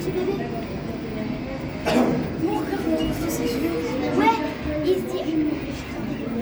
to the